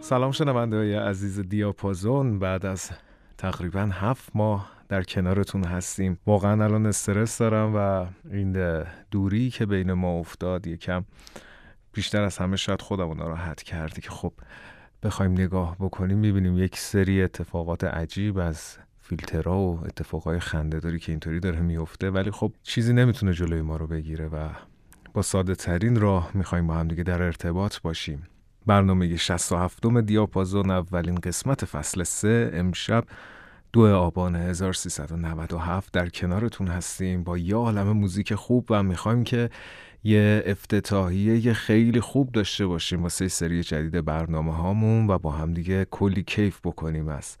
سلام شنونده های عزیز دیاپازون. بعد از تقریبا هفت ماه در کنارتون هستیم. واقعا الان استرس دارم و این دوری که بین ما افتاد یکم بیشتر از همه شاید خودمون راحت کرده که خب بخوایم نگاه بکنیم می‌بینیم یک سری اتفاقات عجیب از فیلترها و اتفاقای خنده که اینطوری داره میفته ولی خب چیزی نمی‌تونه جلوی ما رو بگیره و با ساده ترین راه می‌خوایم با هم دیگه در ارتباط باشیم. برنامه 67 دیاپازون اولین قسمت فصل 3 امشب دو آبان 1397 در کنارتون هستیم. با یه عالم موزیک خوب و می‌خوایم که یه افتتاحیه خیلی خوب داشته باشیم واسه سری جدید برنامه هامون و با همدیگه کلی کیف بکنیم از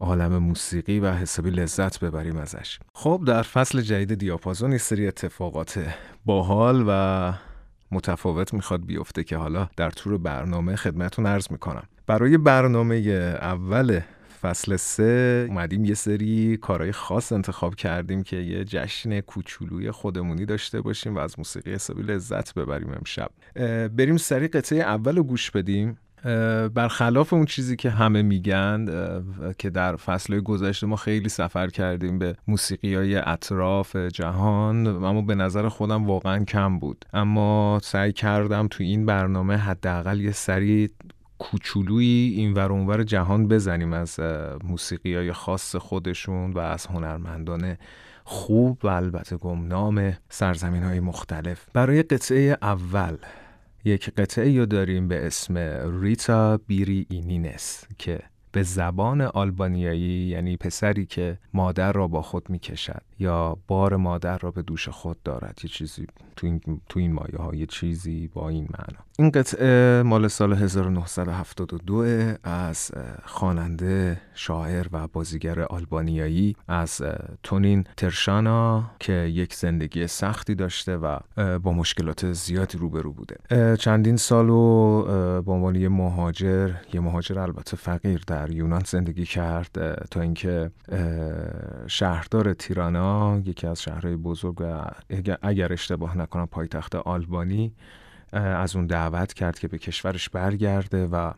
عالم موسیقی و حسابی لذت ببریم ازش. خب در فصل جدید دیاپازون یه سری اتفاقات باحال و متفاوت می‌خواد بیفته که حالا در طور برنامه خدمتون عرض می‌کنم. برای برنامه اول فصل سه اومدیم یه سری کارهای خاص انتخاب کردیم که یه جشن کوچولوی خودمونی داشته باشیم و از موسیقی حسابی لذت ببریم امشب. بریم سری قطعه اول رو گوش بدیم. برخلاف اون چیزی که همه میگن که در فصل گذشته ما خیلی سفر کردیم به موسیقی های اطراف جهان اما به نظر خودم واقعا کم بود. اما سعی کردم تو این برنامه حداقل یه سری کوچولویی این ور اونور جهان بزنیم از موسیقی های خاص خودشون و از هنرمندان خوب و البته گمنام سرزمین های مختلف. برای قطعه اول یک قطعه رو داریم به اسم ریتا بیری اینینس که به زبان آلبانیایی یعنی پسری که مادر را با خود می کشد یا بار مادر را به دوش خود دارد. یه چیزی تو این, تو این مایه ها چیزی با این معنا. این قطعه مال سال 1972 از خواننده شاعر و بازیگر آلبانیایی از تونین ترشانا که یک زندگی سختی داشته و با مشکلات زیادی روبرو بوده. چندین سالو به عنوان یه مهاجر یه مهاجر البته فقیر در یونان زندگی کرد تا اینکه شهردار تیرانا یکی از شهرهای بزرگ اگر اشتباه نکنم پایتخت آلبانی از اون دعوت کرد که به کشورش برگرده و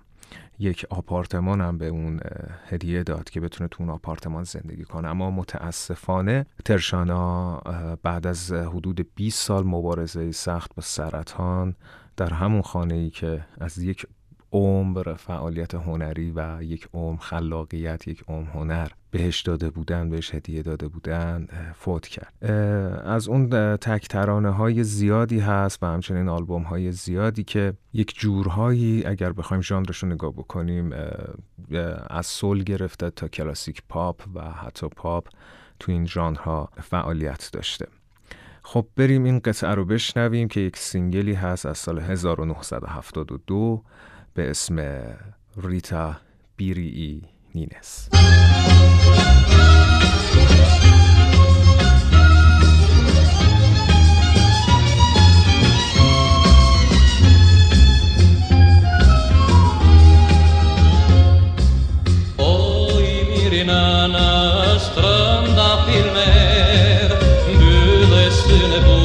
یک آپارتمان هم به اون هدیه داد که بتونه تو اون آپارتمان زندگی کنه. اما متاسفانه ترشانا بعد از حدود 20 سال مبارزه سخت با سرطان در همون خانه ای که از یک عمر فعالیت هنری و یک عمر خلاقیت یک عمر هنر بهش داده بودن بهش هدیه داده بودن فوت کرد. از اون تک ترانه های زیادی هست و همچنین آلبوم های زیادی که یک جورهایی اگر بخوایم ژانرش رو نگاه بکنیم از سول گرفته تا classic pop و حتی پاپ تو این ژانرها فعالیت داشته. خب بریم این قطعه رو بشنویم که یک single ی هست از سال 1972 به اسم ریتا بیری نینس Nana stranda filmer, du lesune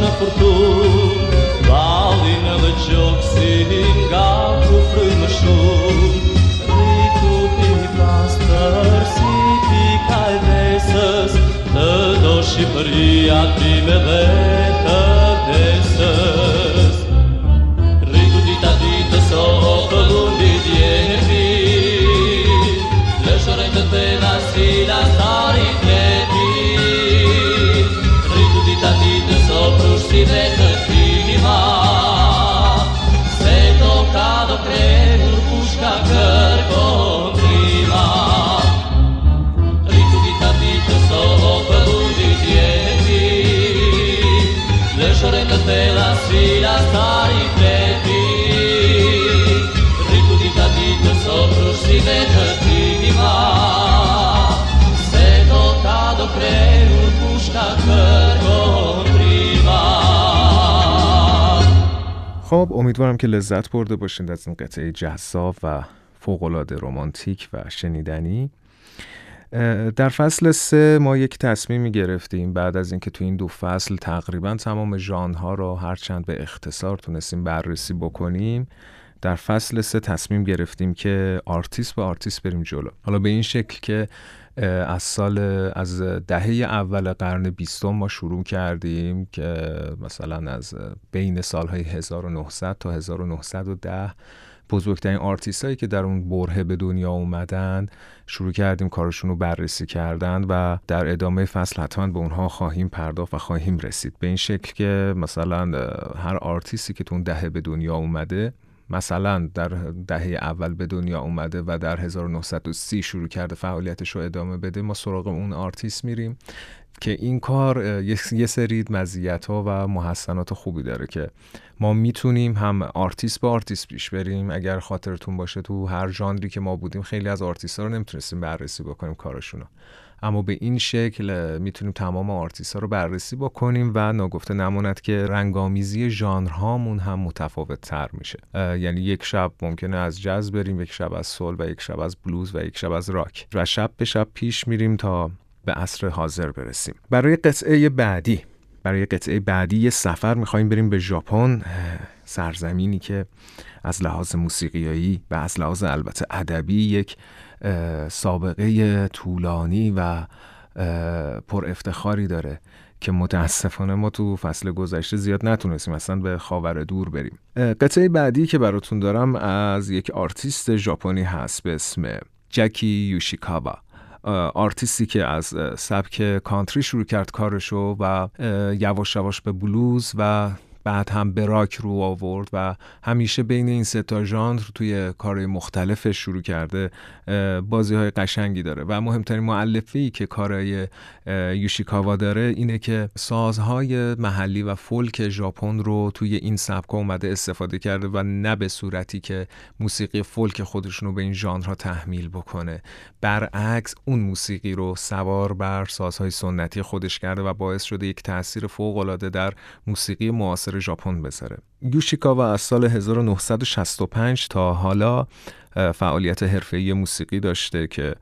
na fortuna. خب امیدوارم که لذت برده باشید از این قطعه جذاب و فوقالعاده رمانتیک و شنیدنی. در فصل سه ما یک تصمیمی گرفتیم بعد از اینکه تو این دو فصل تقریبا تمام ژانرها رو هرچند به اختصار تونستیم بررسی بکنیم در فصل سه تصمیم گرفتیم که آرتیست به آرتیست بریم جلو. حالا به این شکل که از سال از دهه اول قرن بیستم ما شروع کردیم که مثلا از بین سالهای 1900 تا 1910 بزرگترین آرتیست هایی که در اون برهه به دنیا اومدن شروع کردیم کارشون رو بررسی کردن و در ادامه فصل حتما به اونها خواهیم پرداخت و خواهیم رسید. به این شکل که مثلا هر آرتیستی که تو اون دهه به دنیا اومده مثلا در دهه اول به دنیا اومده و در 1930 شروع کرده فعالیتش رو ادامه بده ما سراغ اون آرتیست میریم. که این کار یه سری مزیت ها و محسنات خوبی داره که ما می‌تونیم هم آرتیست به آرتیست پیش بریم. اگر خاطرتون باشه تو هر ژانری که ما بودیم خیلی از آرتیست ها رو نمی‌تونستیم بررسی بکنیم کارشونو اما به این شکل می‌تونیم تمام آرتیست ها رو بررسی بکنیم و ناگفته نماند که رنگامیزی ژانرهامون هم متفاوت تر میشه یعنی یک شب ممکنه از جاز بریم یک شب از سول و یک شب از بلوز و یک شب از راک. و شب به شب پیش میریم تا به عصر حاضر برسیم. برای قطعه بعدی برای قطعه بعدی یه سفر می‌خوایم بریم به ژاپن. سرزمینی که از لحاظ موسیقیایی و از لحاظ البته ادبی یک سابقه طولانی و پر افتخاری داره که متاسفانه ما تو فصل گذشته زیاد نتونستیم اصلا به خاور دور بریم. قطعه بعدی که براتون دارم از یک آرتیست ژاپنی هست به اسم جکی یوشیکاوا. آرتیستی که از سبک کانتری شروع کرد کارشو و یواش یواش به بلوز و بعد هم به راک رو آورد و همیشه بین این سه تا ژانر توی کارهای مختلفش شروع کرده بازی های قشنگی داره. و مهمترین معلفی که کارهای یوشیکاوا داره اینه که سازهای محلی و فولک ژاپن رو توی این سبک اومده استفاده کرده و نه به صورتی که موسیقی فولک خودشون رو به این ژانرها تحمیل بکنه. برعکس اون موسیقی رو سوار بر سازهای سنتی خودش کرده و باعث شده یک تاثیر فوق العاده در موسیقی معاصر ژاپن بذاره یوشیکاوا از سال 1965 تا حالا فعالیت حرفه‌ای موسیقی داشته که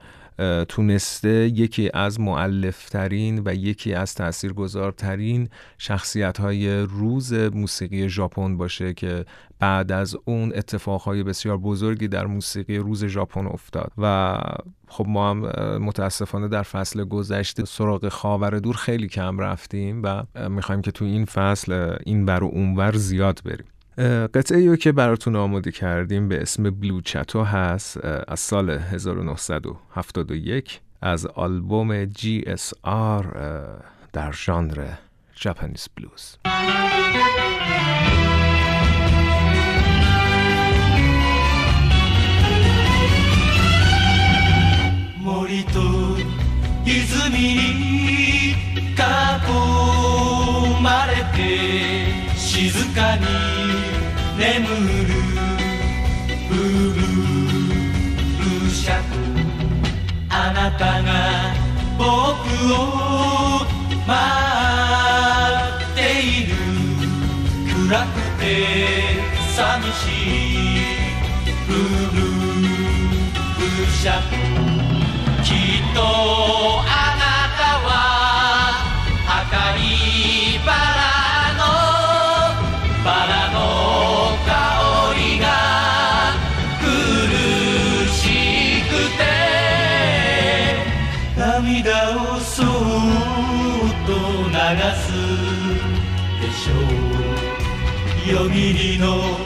تونسته یکی از معلفترین و یکی از تاثیرگذارترین شخصیت های روز موسیقی ژاپن باشه که بعد از اون اتفاقهای بسیار بزرگی در موسیقی روز ژاپن افتاد. و خب ما هم متاسفانه در فصل گذشته سراغ خاور دور خیلی کم رفتیم و می‌خوایم که تو این فصل این بر و اونور زیاد بریم. قطعه ای رو که براتون آماده کردیم به اسم بلو چتو هست از سال 1971 از آلبوم جی اس آر در ژانر ژاپنیز بلوز. 森眠るブルーブシャトあなたが僕を待っている暗くて寂しいブルーシャ夜霧の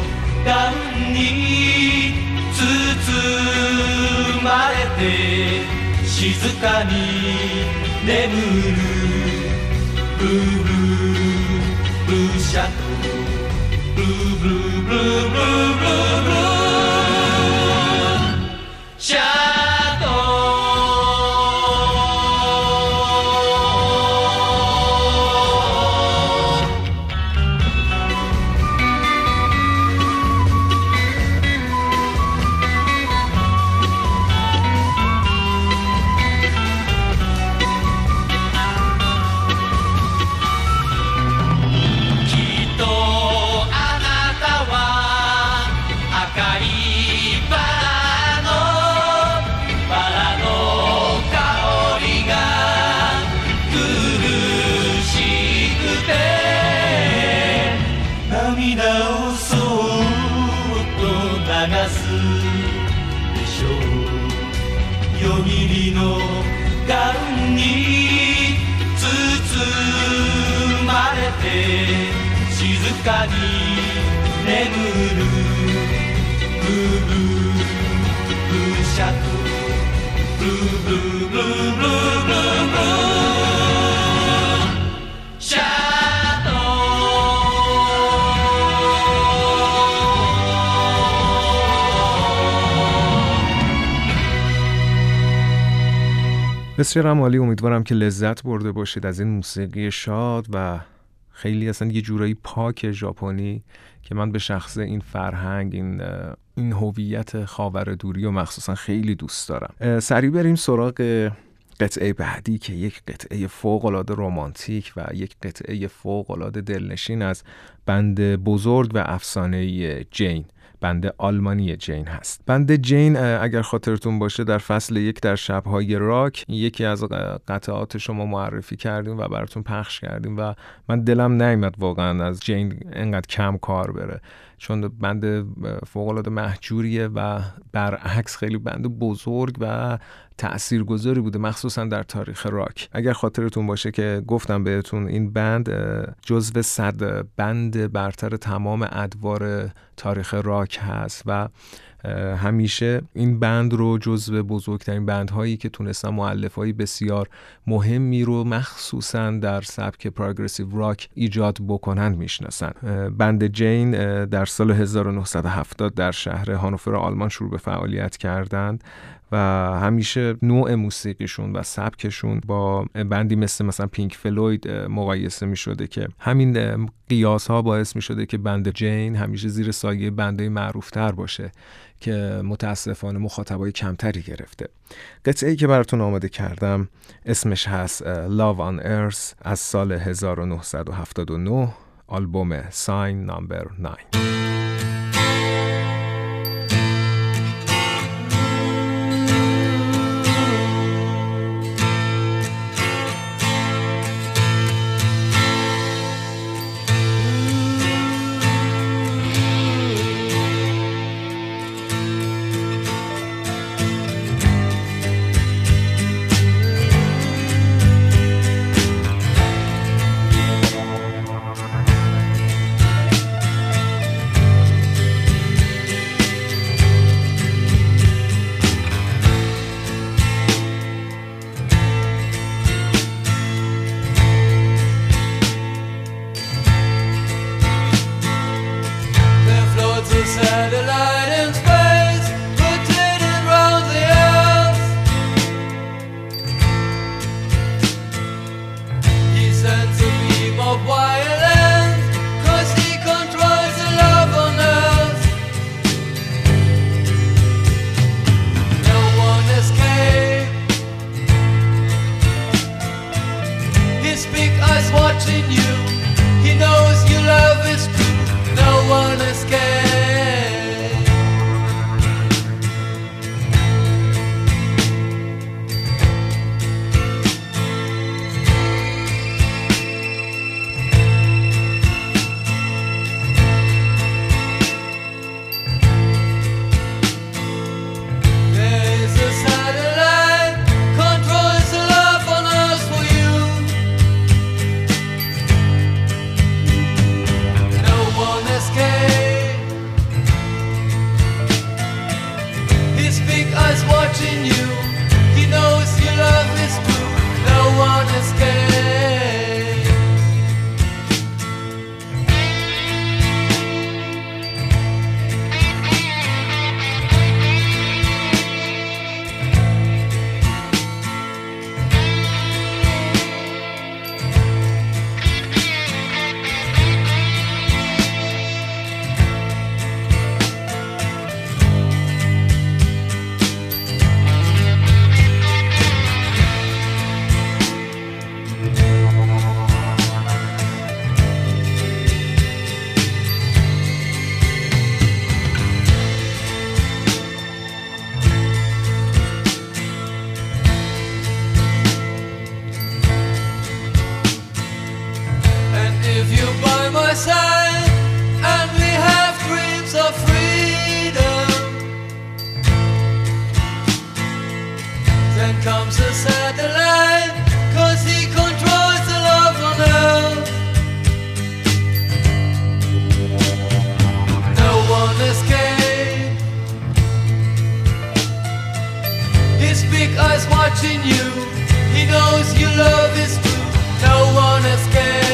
段に包まれて静かに眠るブーブルーブルーシャドウブルーブルーブルーブルーブルーと流すでしょう。夜霧のガウンに包まれて静かに眠る。ブーブーブーシャドウブーブーブーブーブーブー بسیار عالی امیدوارم که لذت برده باشید از این موسیقی شاد و خیلی اصلا یه جورایی پاک ژاپنی که من به شخص این فرهنگ این این هویت خاور دوری و مخصوصا خیلی دوست دارم. سریع بریم سراغ قطعه بعدی که یک قطعه فوق رمانتیک و یک قطعه فوق دلنشین از بند بزرگ و افسانه جین. بند آلمانی جین هست. بند جین اگر خاطرتون باشه در فصل یک در شبهای راک یکی از قطعات شما معرفی کردیم و براتون پخش کردیم و من دلم نیامد واقعا از جین انقدر کم کار بره. چون بند فوقالعاده محجوریه و برعکس خیلی بند بزرگ و تاثیرگذاری بوده مخصوصا در تاریخ راک. اگر خاطرتون باشه که گفتم بهتون این بند جزو صد بند برتر تمام ادوار تاریخ راک هست و همیشه این بند رو جزو بزرگترین بندهایی که تونستن معلفهایی بسیار مهمی رو مخصوصا در سبک پروگرسیو راک ایجاد بکنن می‌شناسن. بند جین در سال 1970 در شهر هانوفر آلمان شروع به فعالیت کردند. و همیشه نوع موسیقیشون و سبکشون با بندی مثل مثلا پینک فلوید مقایسه می شده که همین قیاس ها باعث می شده که بند جین همیشه زیر سایه بنده معروف تر باشه که متاسفانه مخاطبای کمتری گرفته. قطعه ای که براتون آماده کردم اسمش هست Love on Earth از سال 1979 آلبوم ساین نامبر 9 watching you. He knows your love is true. No one else can.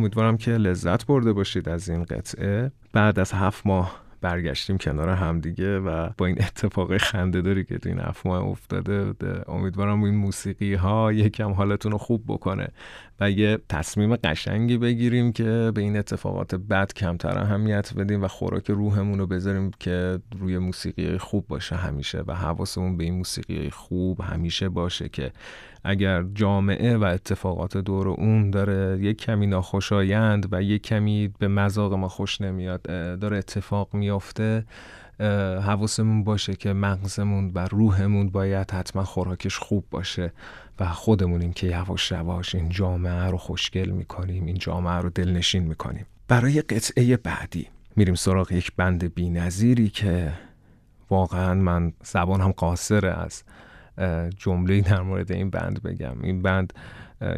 امیدوارم که لذت برده باشید از این قطعه. بعد از هفت ماه برگشتیم کنار همدیگه و با این اتفاق خنده داری که تو این هفت ماه افتاده ده- امیدوارم این موسیقی ها یکم حالتون رو خوب بکنه. و یه تصمیم قشنگی بگیریم که به این اتفاقات بد کمتر اهمیت بدیم و خوراک روحمون رو بذاریم که روی موسیقی خوب باشه همیشه و حواسمون به این موسیقی خوب همیشه باشه که اگر جامعه و اتفاقات دور اون داره یک کمی ناخوشایند و یک کمی به مذاق ما خوش نمیاد داره اتفاق میافته حواسمون باشه که مغزمون و روحمون باید حتما خوراکش خوب باشه و خودمونیم که یواش یواش این جامعه رو خوشگل می‌کنیم این جامعه رو دلنشین می‌کنیم. برای قطعه بعدی میریم سراغ یک بند بی که واقعا من زبانم قاصره از جمله در مورد این بند بگم. این بند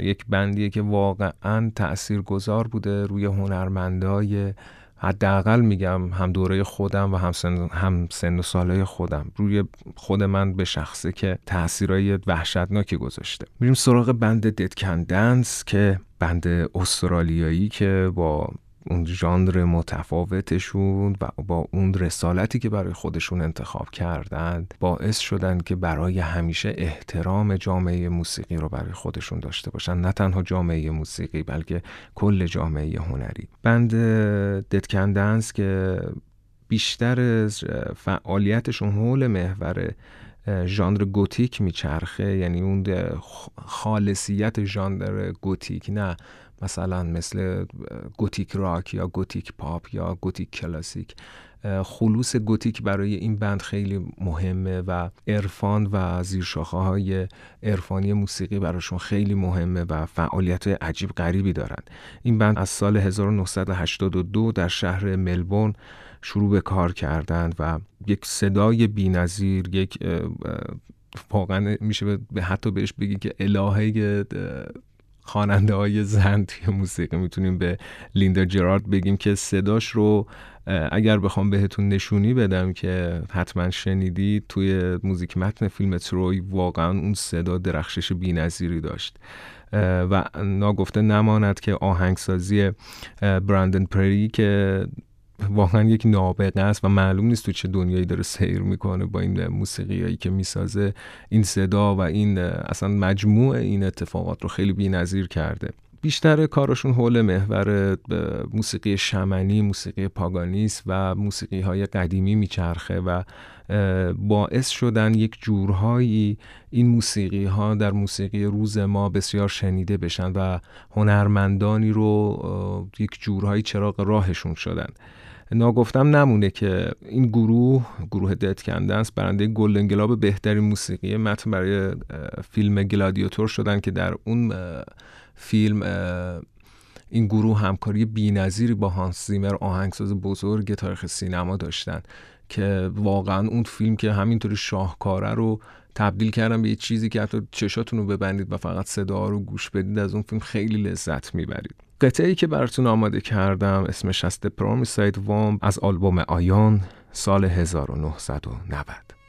یک بندیه که واقعا تأثیر گذار بوده روی هنرمندای حداقل میگم هم دوره خودم و هم سن, هم سن و سالای خودم. روی خود من به شخصه که تاثیرای وحشتناکی گذاشته. میریم سراغ بند ددکن دنس که بند استرالیایی که با اون ژانر متفاوتشون و با اون رسالتی که برای خودشون انتخاب کردند باعث شدن که برای همیشه احترام جامعه موسیقی رو برای خودشون داشته باشن. نه تنها جامعه موسیقی بلکه کل جامعه هنری. بند ددکندنس که بیشتر فعالیتشون حول محور ژانر گوتیک میچرخه یعنی اون خالصیت ژانر گوتیک نه مثلا مثل گوتیک راک یا گوتیک پاپ یا گوتیک کلاسیک. خلوص گوتیک برای این بند خیلی مهمه و عرفان و زیرشاخه های عرفانی موسیقی براشون خیلی مهمه و فعالیت های عجیب غریبی دارند این بند از سال 1982 در شهر ملبورن شروع به کار کردند و یک صدای بی‌نظیر یک واقعا میشه به حتی بهش بگی که الهه خواننده های زن توی موسیقی می‌تونیم به لیندا جرارد بگیم که صداش رو اگر بخوام بهتون نشونی بدم که حتما شنیدی توی موزیک متن فیلم تروی واقعا اون صدا درخشش بی‌نظیری داشت. و ناگفته نماند که آهنگسازی برندن پری که واقعا یک نابغه است و معلوم نیست تو چه دنیایی داره سیر می‌کنه با این موسیقی هایی که می‌سازه. این صدا و این اصلا مجموع این اتفاقات رو خیلی بی‌نظیر کرده. بیشتر کارشون حول محور موسیقی شمنی، موسیقی پاگانیست و موسیقی های قدیمی میچرخه و باعث شدن یک جورهایی این موسیقی ها در موسیقی روز ما بسیار شنیده بشن و هنرمندانی رو یک جورهایی چراغ راهشون شدن. ناگفتم نمونه که این گروه گروه دت کندنس برنده گلدن گلاب بهترین موسیقی متن برای فیلم گلادیاتور شدن که در اون فیلم این گروه همکاری بی‌نظیری با هانس زیمر آهنگساز بزرگ تاریخ سینما داشتن که واقعا اون فیلم که همینطوری شاهکاره رو تبدیل کردن به یه چیزی که حتی چشاتون رو ببندید و فقط صدا رو گوش بدید از اون فیلم خیلی لذت می‌برید. قطعه ای که براتون آماده کردم اسمش The Promised Womb از آلبوم Aion سال 1990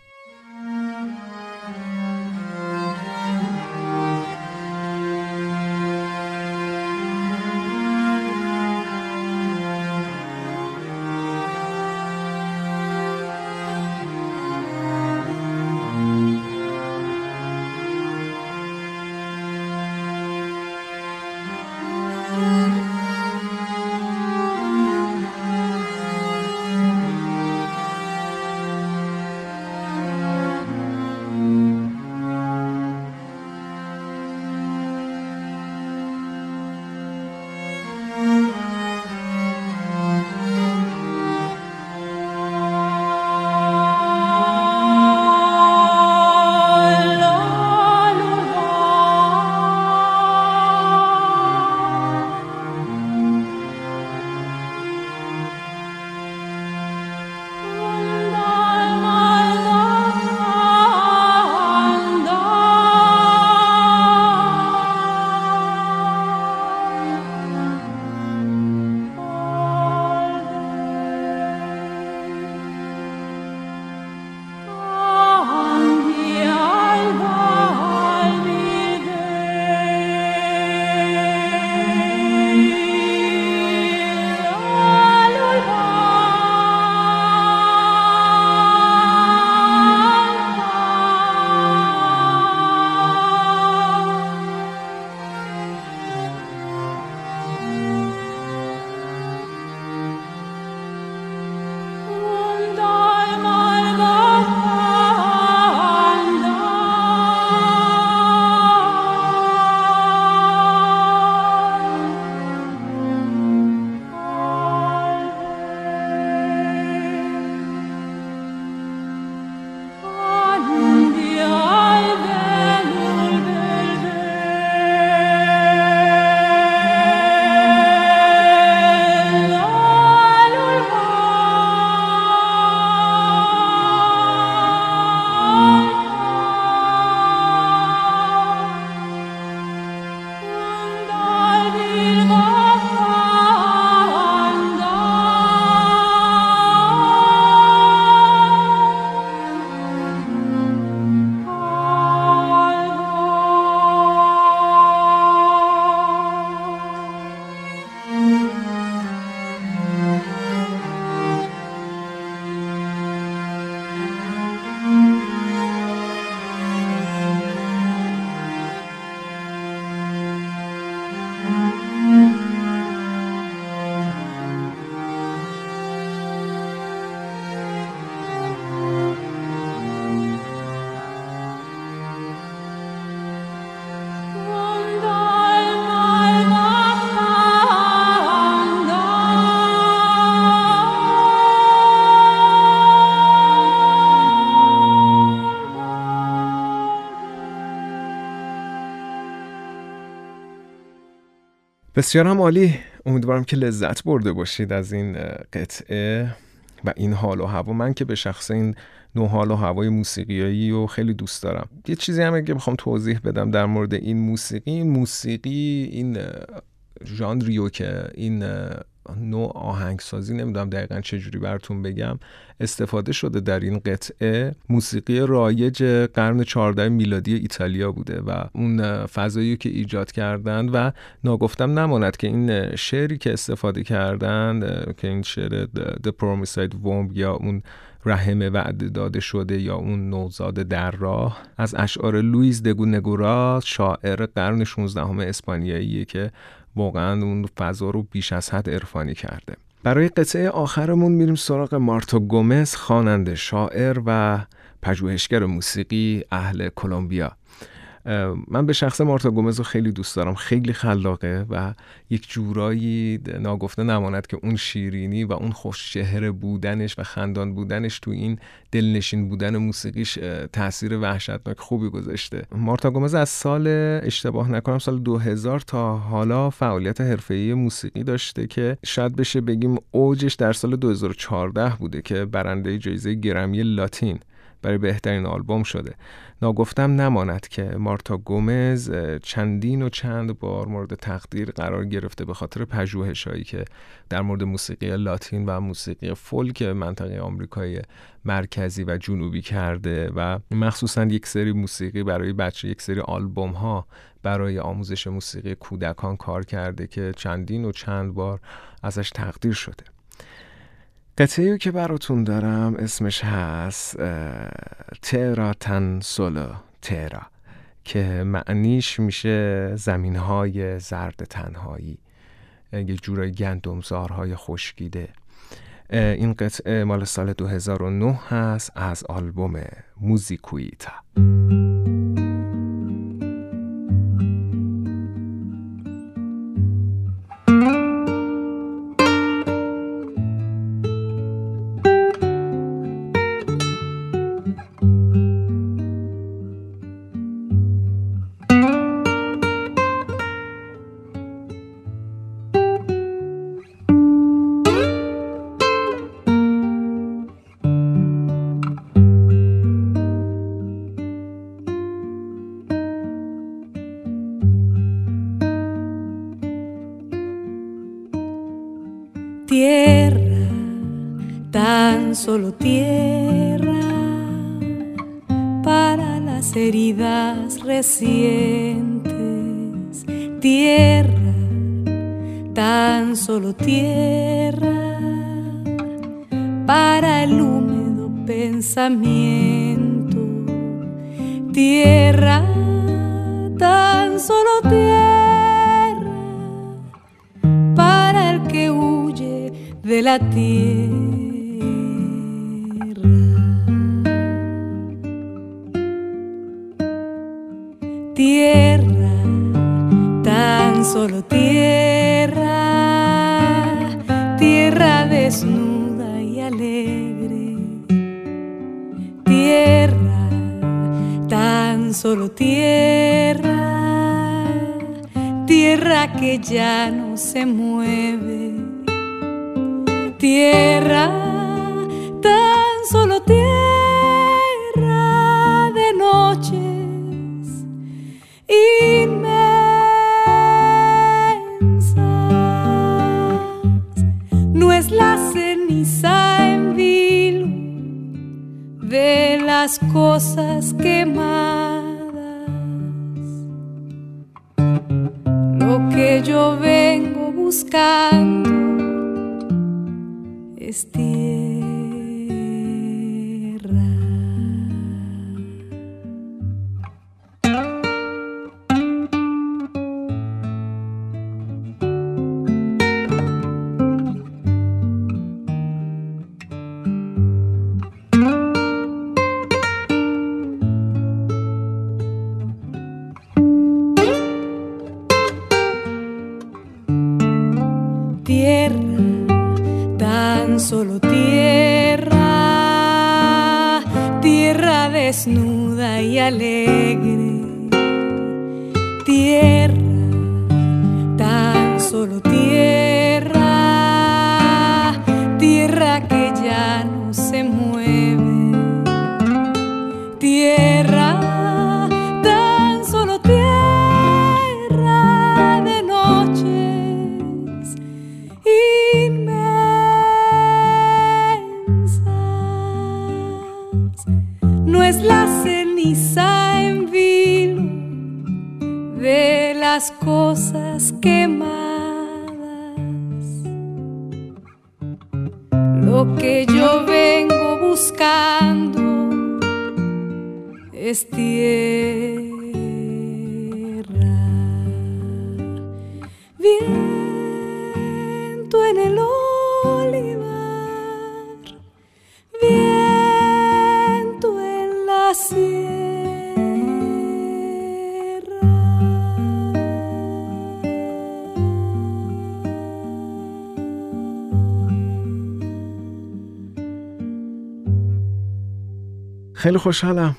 بسیار هم عالی. امیدوارم که لذت برده باشید از این قطعه و این حال و هوا. من که به شخص این نوع حال و هوای موسیقیایی و خیلی دوست دارم. یه چیزی هم که بخوام توضیح بدم در مورد این موسیقی. این موسیقی این ژانریو که این نوع آهنگسازی نمی‌دونم دقیقا چجوری براتون بگم استفاده شده در این قطعه موسیقی رایج قرن 14 میلادی ایتالیا بوده و اون فضایی که ایجاد کردند و ناگفتم نماند که این شعری که استفاده کردند که این شعر The Promised Womb یا اون رحم وعده داده شده یا اون نوزاد در راه از اشعار لویز دگو نگورا شاعر قرن 16 اسپانیاییه که واقعا اون فضا رو بیش از حد عرفانی کرده. برای قطعه آخرمون میریم سراغ مارتا گومز خواننده شاعر و پژوهشگر موسیقی اهل کلمبیا. من به شخص مارتا گومز رو خیلی دوست دارم. خیلی خلاقه و یک جورایی ناگفته نماند که اون شیرینی و اون خوش شهر بودنش و خندان بودنش تو این دلنشین بودن موسیقیش تاثیر وحشتناک خوبی گذاشته. مارتا گومز از سال اشتباه نکنم سال 2000 تا حالا فعالیت حرفه‌ای موسیقی داشته که شاید بشه بگیم اوجش در سال 2014 بوده که برنده جایزه گرمی لاتین. برای بهترین آلبوم شده. ناگفتم نماند که مارتا گومز چندین و چند بار مورد تقدیر قرار گرفته به خاطر پژوهش‌هایی که در مورد موسیقی لاتین و موسیقی فولک منطقه آمریکای مرکزی و جنوبی کرده و مخصوصا یک سری موسیقی برای بچه یک سری آلبوم ها برای آموزش موسیقی کودکان کار کرده که چندین و چند بار ازش تقدیر شده. قطعه که براتون دارم اسمش هست ترا تن سولو ترا که معنیش میشه زمین های زرد تنهایی یک جورای گندمزارهای خشکیده. این قطعه مال سال 2009 هست از آلبوم موزیکویتا. Pensamiento, tierra, tan solo tierra para el que huye de la tierra. Tierra, tan solo tierra, solo tierra, tierra que ya no se mueve, tierra, tan solo tierra de noche no es la ceniza en vilo de las cosas quemadas. Lo yo vengo buscando es tierra. خیلی خوشحالم.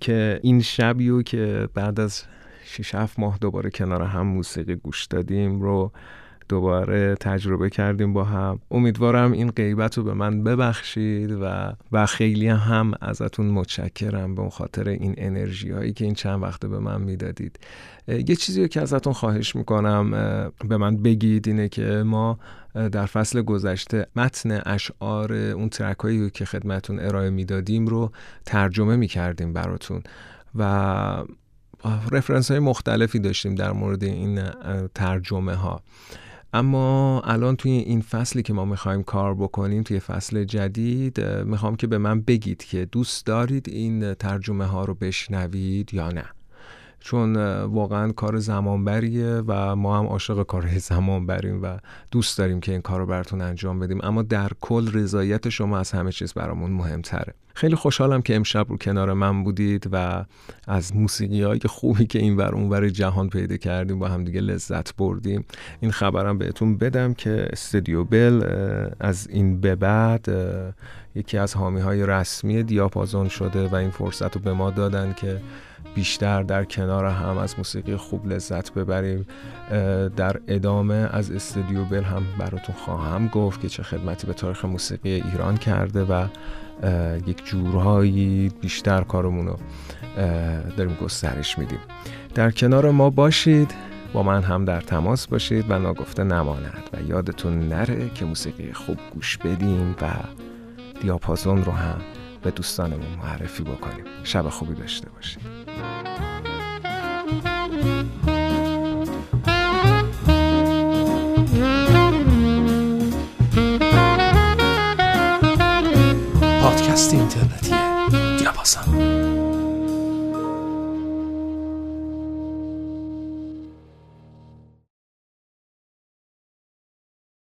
که این شبیو که بعد از 6 7 ماه دوباره کنار هم موسیقی گوش دادیم رو دوباره تجربه کردیم با هم. امیدوارم این غیبت رو به من ببخشید و و خیلی هم ازتون متشکرم به خاطر این انرژی هایی که این چند وقته به من می‌دادید. یه چیزی که ازتون خواهش می‌کنم به من بگید اینه که ما در فصل گذشته متن اشعار اون ترک هایی که خدمتون ارائه می‌دادیم رو ترجمه می‌کردیم براتون و رفرنس های مختلفی داشتیم در مورد این ترجمه ها اما الان توی این فصلی که ما می‌خوایم کار بکنیم توی فصل جدید می‌خوام که به من بگید که دوست دارید این ترجمه ها رو بشنوید یا نه. چون واقعا کار زمانبریه و ما هم عاشق کار زمان بریم و دوست داریم که این کار رو براتون انجام بدیم. اما در کل رضایت شما از همه چیز برامون مهمتره. خیلی خوشحالم که امشب رو کنار من بودید و از موسیقی های خوبی که این ور اونور جهان پیدا کردیم با هم دیگه لذت بردیم. این خبرم بهتون بدم که استودیو بل از این به بعد یکی از حامی های رسمی دیاپازون شده و این فرصت رو به ما دادن که بیشتر در کنار هم از موسیقی خوب لذت ببریم. در ادامه از استودیو بل هم براتون خواهم گفت که چه خدمتی به تاریخ موسیقی ایران کرده و یک جورهایی بیشتر کارمون رو داریم گسترش میدیم. در کنار ما باشید با من هم در تماس باشید و ناگفته نماند و یادتون نره که موسیقی خوب گوش بدیم و دیاپازون رو هم به دوستانمون معرفی بکنیم. شب خوبی داشته باشید. پادکست اینترنتی دیاباسان